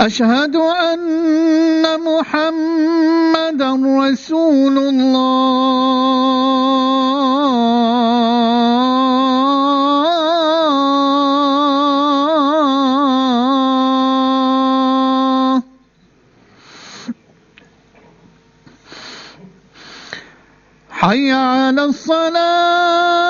أشهد أن محمدا رسول الله. حي على الصلاة.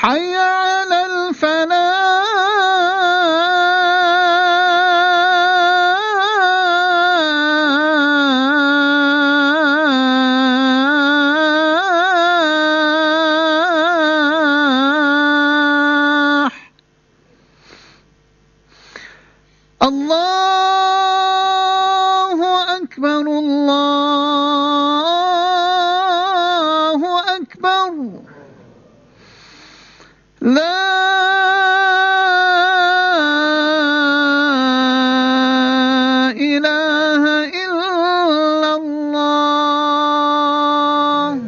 حي على الفلاح. الله